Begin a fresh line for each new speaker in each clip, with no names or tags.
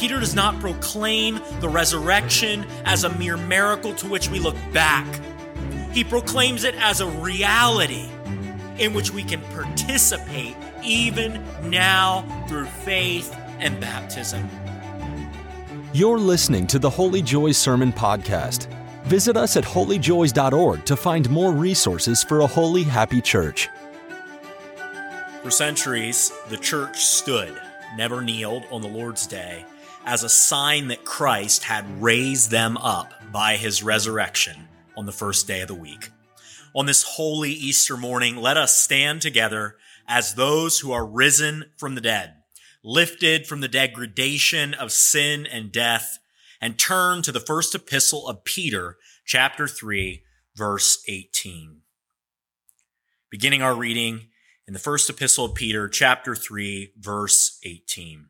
Peter does not proclaim the resurrection as a mere miracle to which we look back. He proclaims it as a reality in which we can participate even now through faith and baptism.
You're listening to the Holy Joys Sermon Podcast. Visit us at holyjoys.org to find more resources for a holy, happy church.
For centuries, the church stood, never kneeled on the Lord's Day, as a sign that Christ had raised them up by his resurrection on the first day of the week. On this holy Easter morning, let us stand together as those who are risen from the dead, lifted from the degradation of sin and death, and turn to the first epistle of Peter, chapter 3, verse 18. Beginning our reading in the first epistle of Peter, chapter 3, verse 18.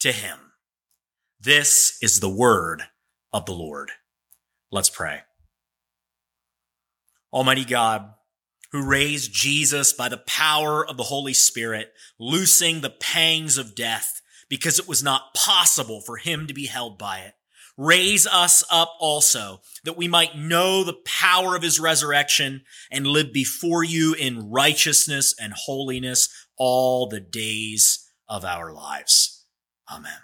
to him. This is the word of the Lord. Let's pray. Almighty God, who raised Jesus by the power of the Holy Spirit, loosing the pangs of death because it was not possible for him to be held by it. Raise us up also that we might know the power of his resurrection and live before you in righteousness and holiness all the days of our lives. Amen.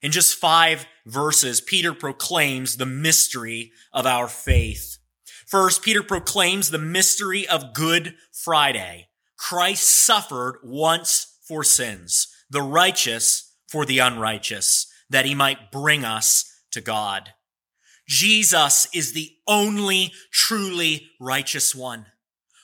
In just five verses, Peter proclaims the mystery of our faith. First, Peter proclaims the mystery of Good Friday. Christ suffered once for sins, the righteous for the unrighteous, that he might bring us to God. Jesus is the only truly righteous one.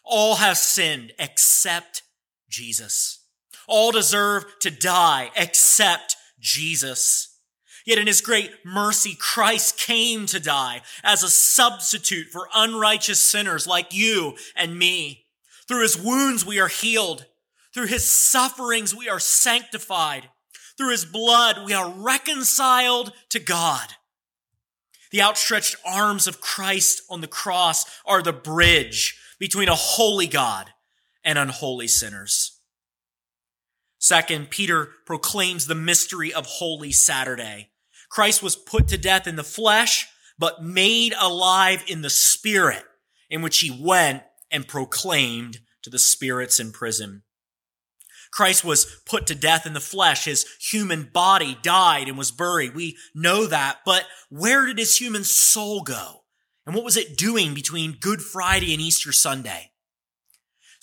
All have sinned except Jesus. All deserve to die except Jesus. Yet in his great mercy, Christ came to die as a substitute for unrighteous sinners like you and me. Through his wounds, we are healed. Through his sufferings, we are sanctified. Through his blood, we are reconciled to God. The outstretched arms of Christ on the cross are the bridge between a holy God and unholy sinners. Second, Peter proclaims the mystery of Holy Saturday. Christ was put to death in the flesh, but made alive in the spirit, in which he went and proclaimed to the spirits in prison. Christ was put to death in the flesh. His human body died and was buried. We know that. But where did his human soul go? And what was it doing between Good Friday and Easter Sunday?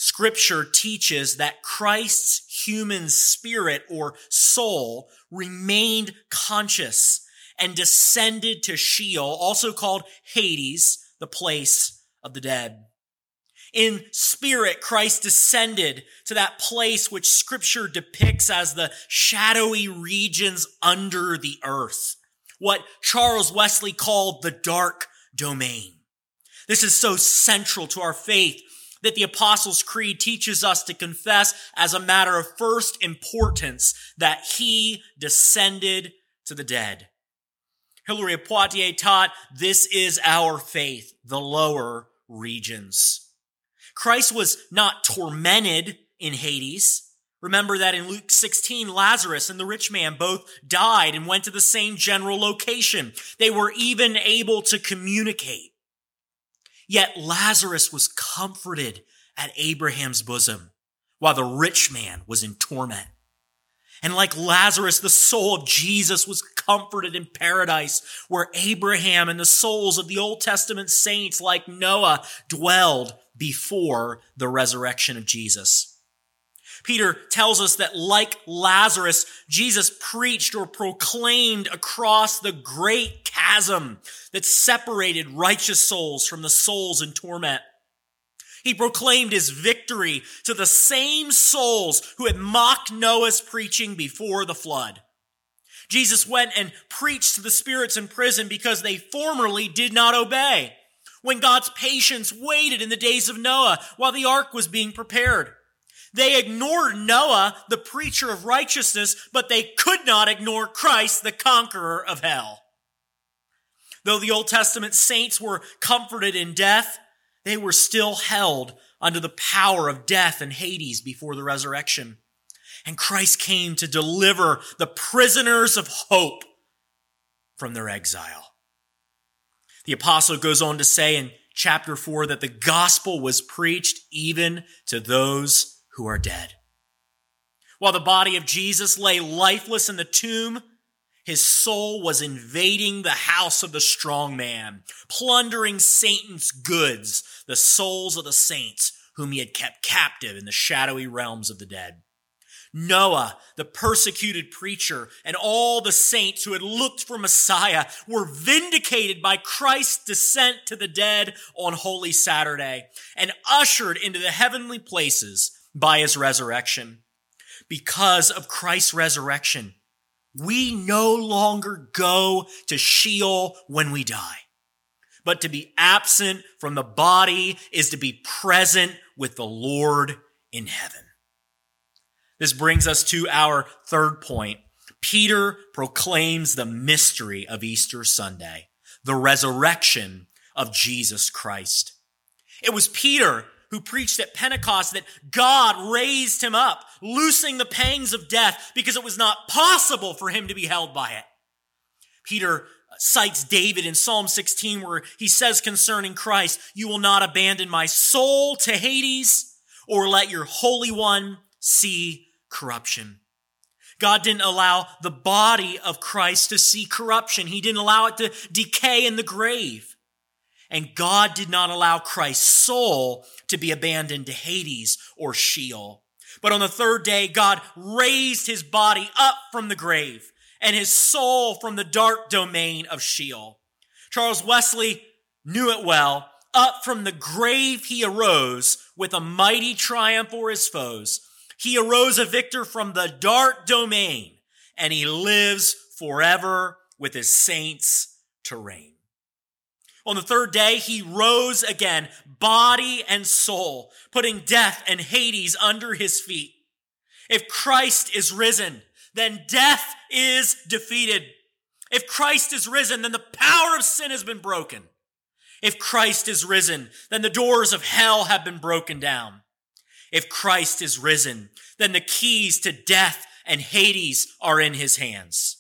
Scripture teaches that Christ's human spirit or soul remained conscious and descended to Sheol, also called Hades, the place of the dead. In spirit, Christ descended to that place which scripture depicts as the shadowy regions under the earth, what Charles Wesley called the dark domain. This is so central to our faith that the Apostles' Creed teaches us to confess as a matter of first importance that he descended to the dead. Hilary of Poitiers taught this is our faith, the lower regions. Christ was not tormented in Hades. Remember that in Luke 16, Lazarus and the rich man both died and went to the same general location. They were even able to communicate. Yet Lazarus was comforted at Abraham's bosom while the rich man was in torment. And like Lazarus, the soul of Jesus was comforted in paradise, where Abraham and the souls of the Old Testament saints like Noah dwelled before the resurrection of Jesus. Peter tells us that like Lazarus, Jesus preached or proclaimed across the great chasm that separated righteous souls from the souls in torment. He proclaimed his victory to the same souls who had mocked Noah's preaching before the flood. Jesus went and preached to the spirits in prison because they formerly did not obey. When God's patience waited in the days of Noah while the ark was being prepared. They ignored Noah, the preacher of righteousness, but they could not ignore Christ, the conqueror of hell. Though the Old Testament saints were comforted in death, they were still held under the power of death and Hades before the resurrection. And Christ came to deliver the prisoners of hope from their exile. The apostle goes on to say in chapter 4 that the gospel was preached even to those who are dead. While the body of Jesus lay lifeless in the tomb, his soul was invading the house of the strong man, plundering Satan's goods, the souls of the saints whom he had kept captive in the shadowy realms of the dead. Noah, the persecuted preacher, and all the saints who had looked for Messiah were vindicated by Christ's descent to the dead on Holy Saturday and ushered into the heavenly places by his resurrection. Because of Christ's resurrection, we no longer go to Sheol when we die. But to be absent from the body is to be present with the Lord in heaven. This brings us to our third point. Peter proclaims the mystery of Easter Sunday, the resurrection of Jesus Christ. It was Peter who preached at Pentecost that God raised him up, loosing the pangs of death because it was not possible for him to be held by it. Peter uh, cites David in Psalm 16 where he says concerning Christ, you will not abandon my soul to Hades or let your Holy One see corruption. God didn't allow the body of Christ to see corruption. He didn't allow it to decay in the grave. And God did not allow Christ's soul to be abandoned to Hades or Sheol. But on the third day, God raised his body up from the grave and his soul from the dark domain of Sheol. Charles Wesley knew it well. Up from the grave he arose with a mighty triumph o'er his foes. He arose a victor from the dark domain and he lives forever with his saints to reign. On the third day, he rose again, body and soul, putting death and Hades under his feet. If Christ is risen, then death is defeated. If Christ is risen, then the power of sin has been broken. If Christ is risen, then the doors of hell have been broken down. If Christ is risen, then the keys to death and Hades are in his hands.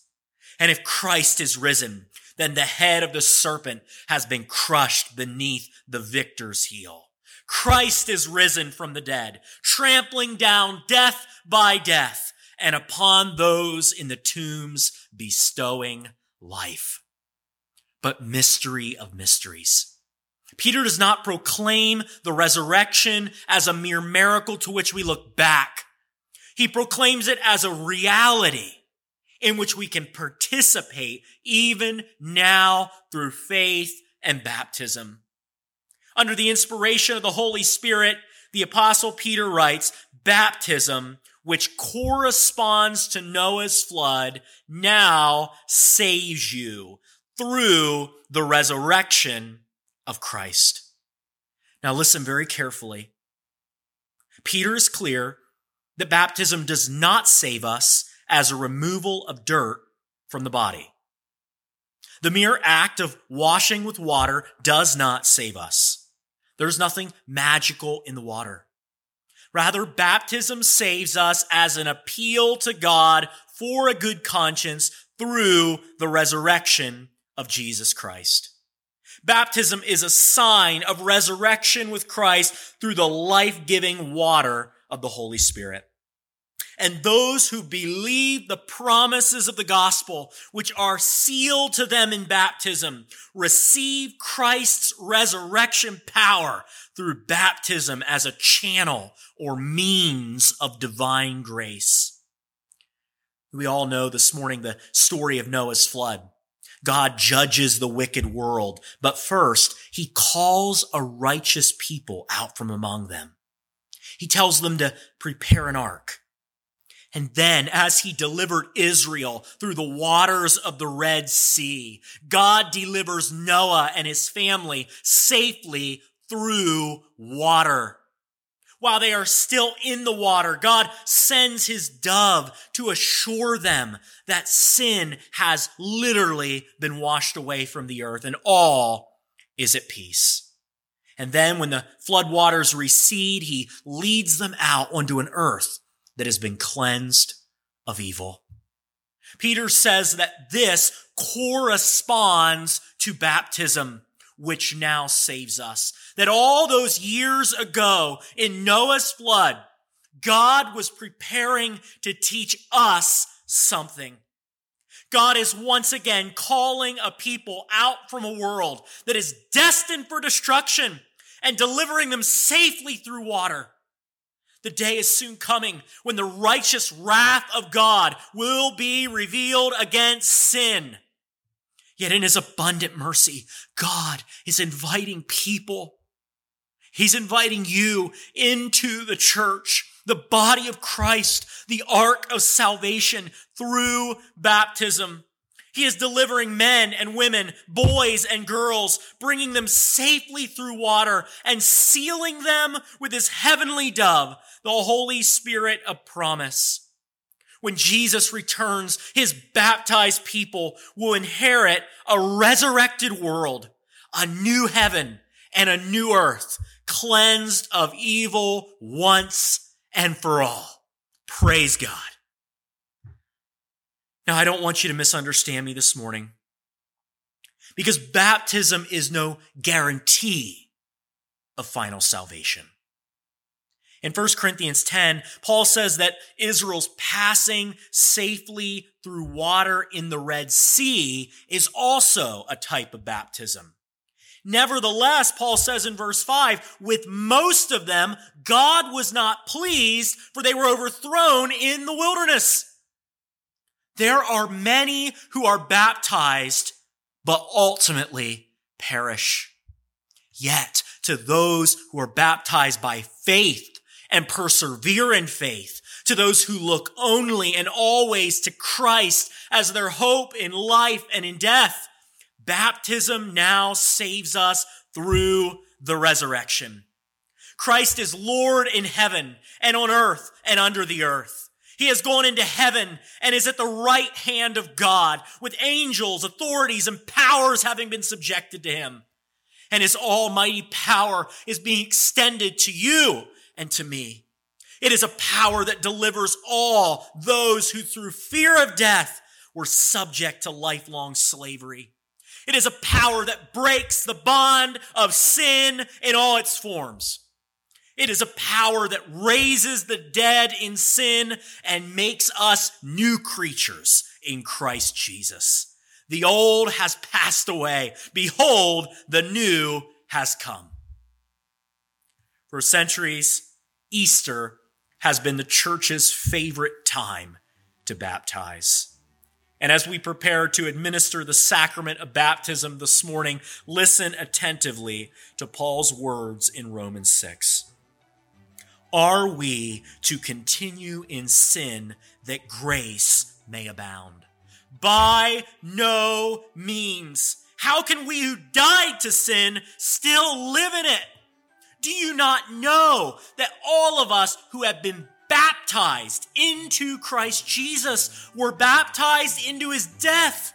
And if Christ is risen, then the head of the serpent has been crushed beneath the victor's heel. Christ is risen from the dead, trampling down death by death, and upon those in the tombs bestowing life. But mystery of mysteries. Peter does not proclaim the resurrection as a mere miracle to which we look back. He proclaims it as a reality in which we can participate even now through faith and baptism. Under the inspiration of the Holy Spirit, the apostle Peter writes, baptism, which corresponds to Noah's flood, now saves you through the resurrection of Christ. Now listen very carefully. Peter is clear that baptism does not save us as a removal of dirt from the body. The mere act of washing with water does not save us. There's nothing magical in the water. Rather, baptism saves us as an appeal to God for a good conscience through the resurrection of Jesus Christ. Baptism is a sign of resurrection with Christ through the life-giving water of the Holy Spirit. And those who believe the promises of the gospel, which are sealed to them in baptism, receive Christ's resurrection power through baptism as a channel or means of divine grace. We all know this morning the story of Noah's flood. God judges the wicked world, but first he calls a righteous people out from among them. He tells them to prepare an ark. And then as he delivered Israel through the waters of the Red Sea, God delivers Noah and his family safely through water. While they are still in the water, God sends his dove to assure them that sin has literally been washed away from the earth and all is at peace. And then when the flood waters recede, he leads them out onto an earth that has been cleansed of evil. Peter says that this corresponds to baptism which now saves us. That all those years ago in Noah's flood, God was preparing to teach us something. God is once again calling a people out from a world that is destined for destruction and delivering them safely through water. The day is soon coming when the righteous wrath of God will be revealed against sin. Yet in his abundant mercy, God is inviting people. He's inviting you into the church, the body of Christ, the ark of salvation through baptism. He is delivering men and women, boys and girls, bringing them safely through water and sealing them with his heavenly dove, the Holy Spirit of promise when Jesus returns, his baptized people will inherit a resurrected world, a new heaven and a new earth, cleansed of evil once and for all. Praise God. Now, I don't want you to misunderstand me this morning because baptism is no guarantee of final salvation. In 1 Corinthians 10, Paul says that Israel's passing safely through water in the Red Sea is also a type of baptism. Nevertheless, Paul says in verse 5, with most of them, God was not pleased, for they were overthrown in the wilderness. There are many who are baptized, but ultimately perish. Yet, to those who are baptized by faith, and persevere in faith, to those who look only and always to Christ as their hope in life and in death. Baptism now saves us through the resurrection. Christ is Lord in heaven and on earth and under the earth. He has gone into heaven and is at the right hand of God with angels, authorities, and powers having been subjected to him. And his almighty power is being extended to you and to me. It is a power that delivers all those who through fear of death were subject to lifelong slavery. It is a power that breaks the bond of sin in all its forms. It is a power that raises the dead in sin and makes us new creatures in Christ Jesus. The old has passed away. Behold, the new has come. For centuries, Easter has been the church's favorite time to baptize. And as we prepare to administer the sacrament of baptism this morning, listen attentively to Paul's words in Romans 6. Are we to continue in sin that grace may abound? By no means. How can we who died to sin still live in it? Do you not know that all of us who have been baptized into Christ Jesus were baptized into his death?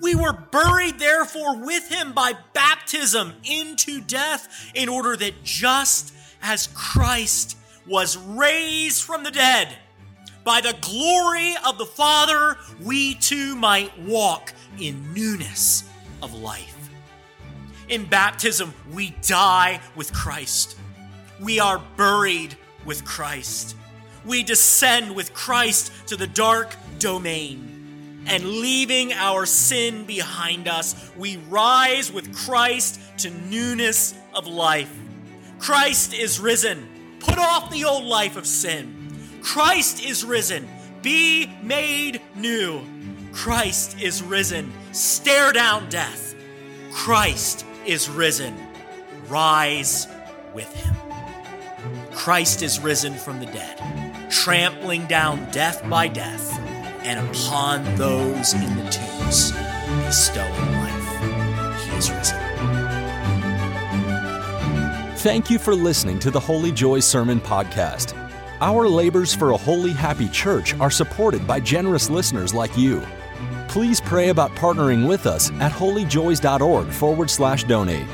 We were buried, therefore, with him by baptism into death, in order that just as Christ was raised from the dead by the glory of the Father, we too might walk in newness of life. In baptism, we die with Christ. We are buried with Christ. we descend with Christ to the dark domain. And leaving our sin behind us, we rise with Christ to newness of life. Christ is risen. Put off the old life of sin. Christ is risen. Be made new. Christ is risen. Stare down death. Christ is risen. Rise with him. Christ is risen from the dead, trampling down death by death, and upon those in the tombs, bestowing life. He is risen.
Thank you for listening to the Holy Joy Sermon Podcast. Our labors for a holy, happy church are supported by generous listeners like you. Please pray about partnering with us at holyjoys.org forward slash donate.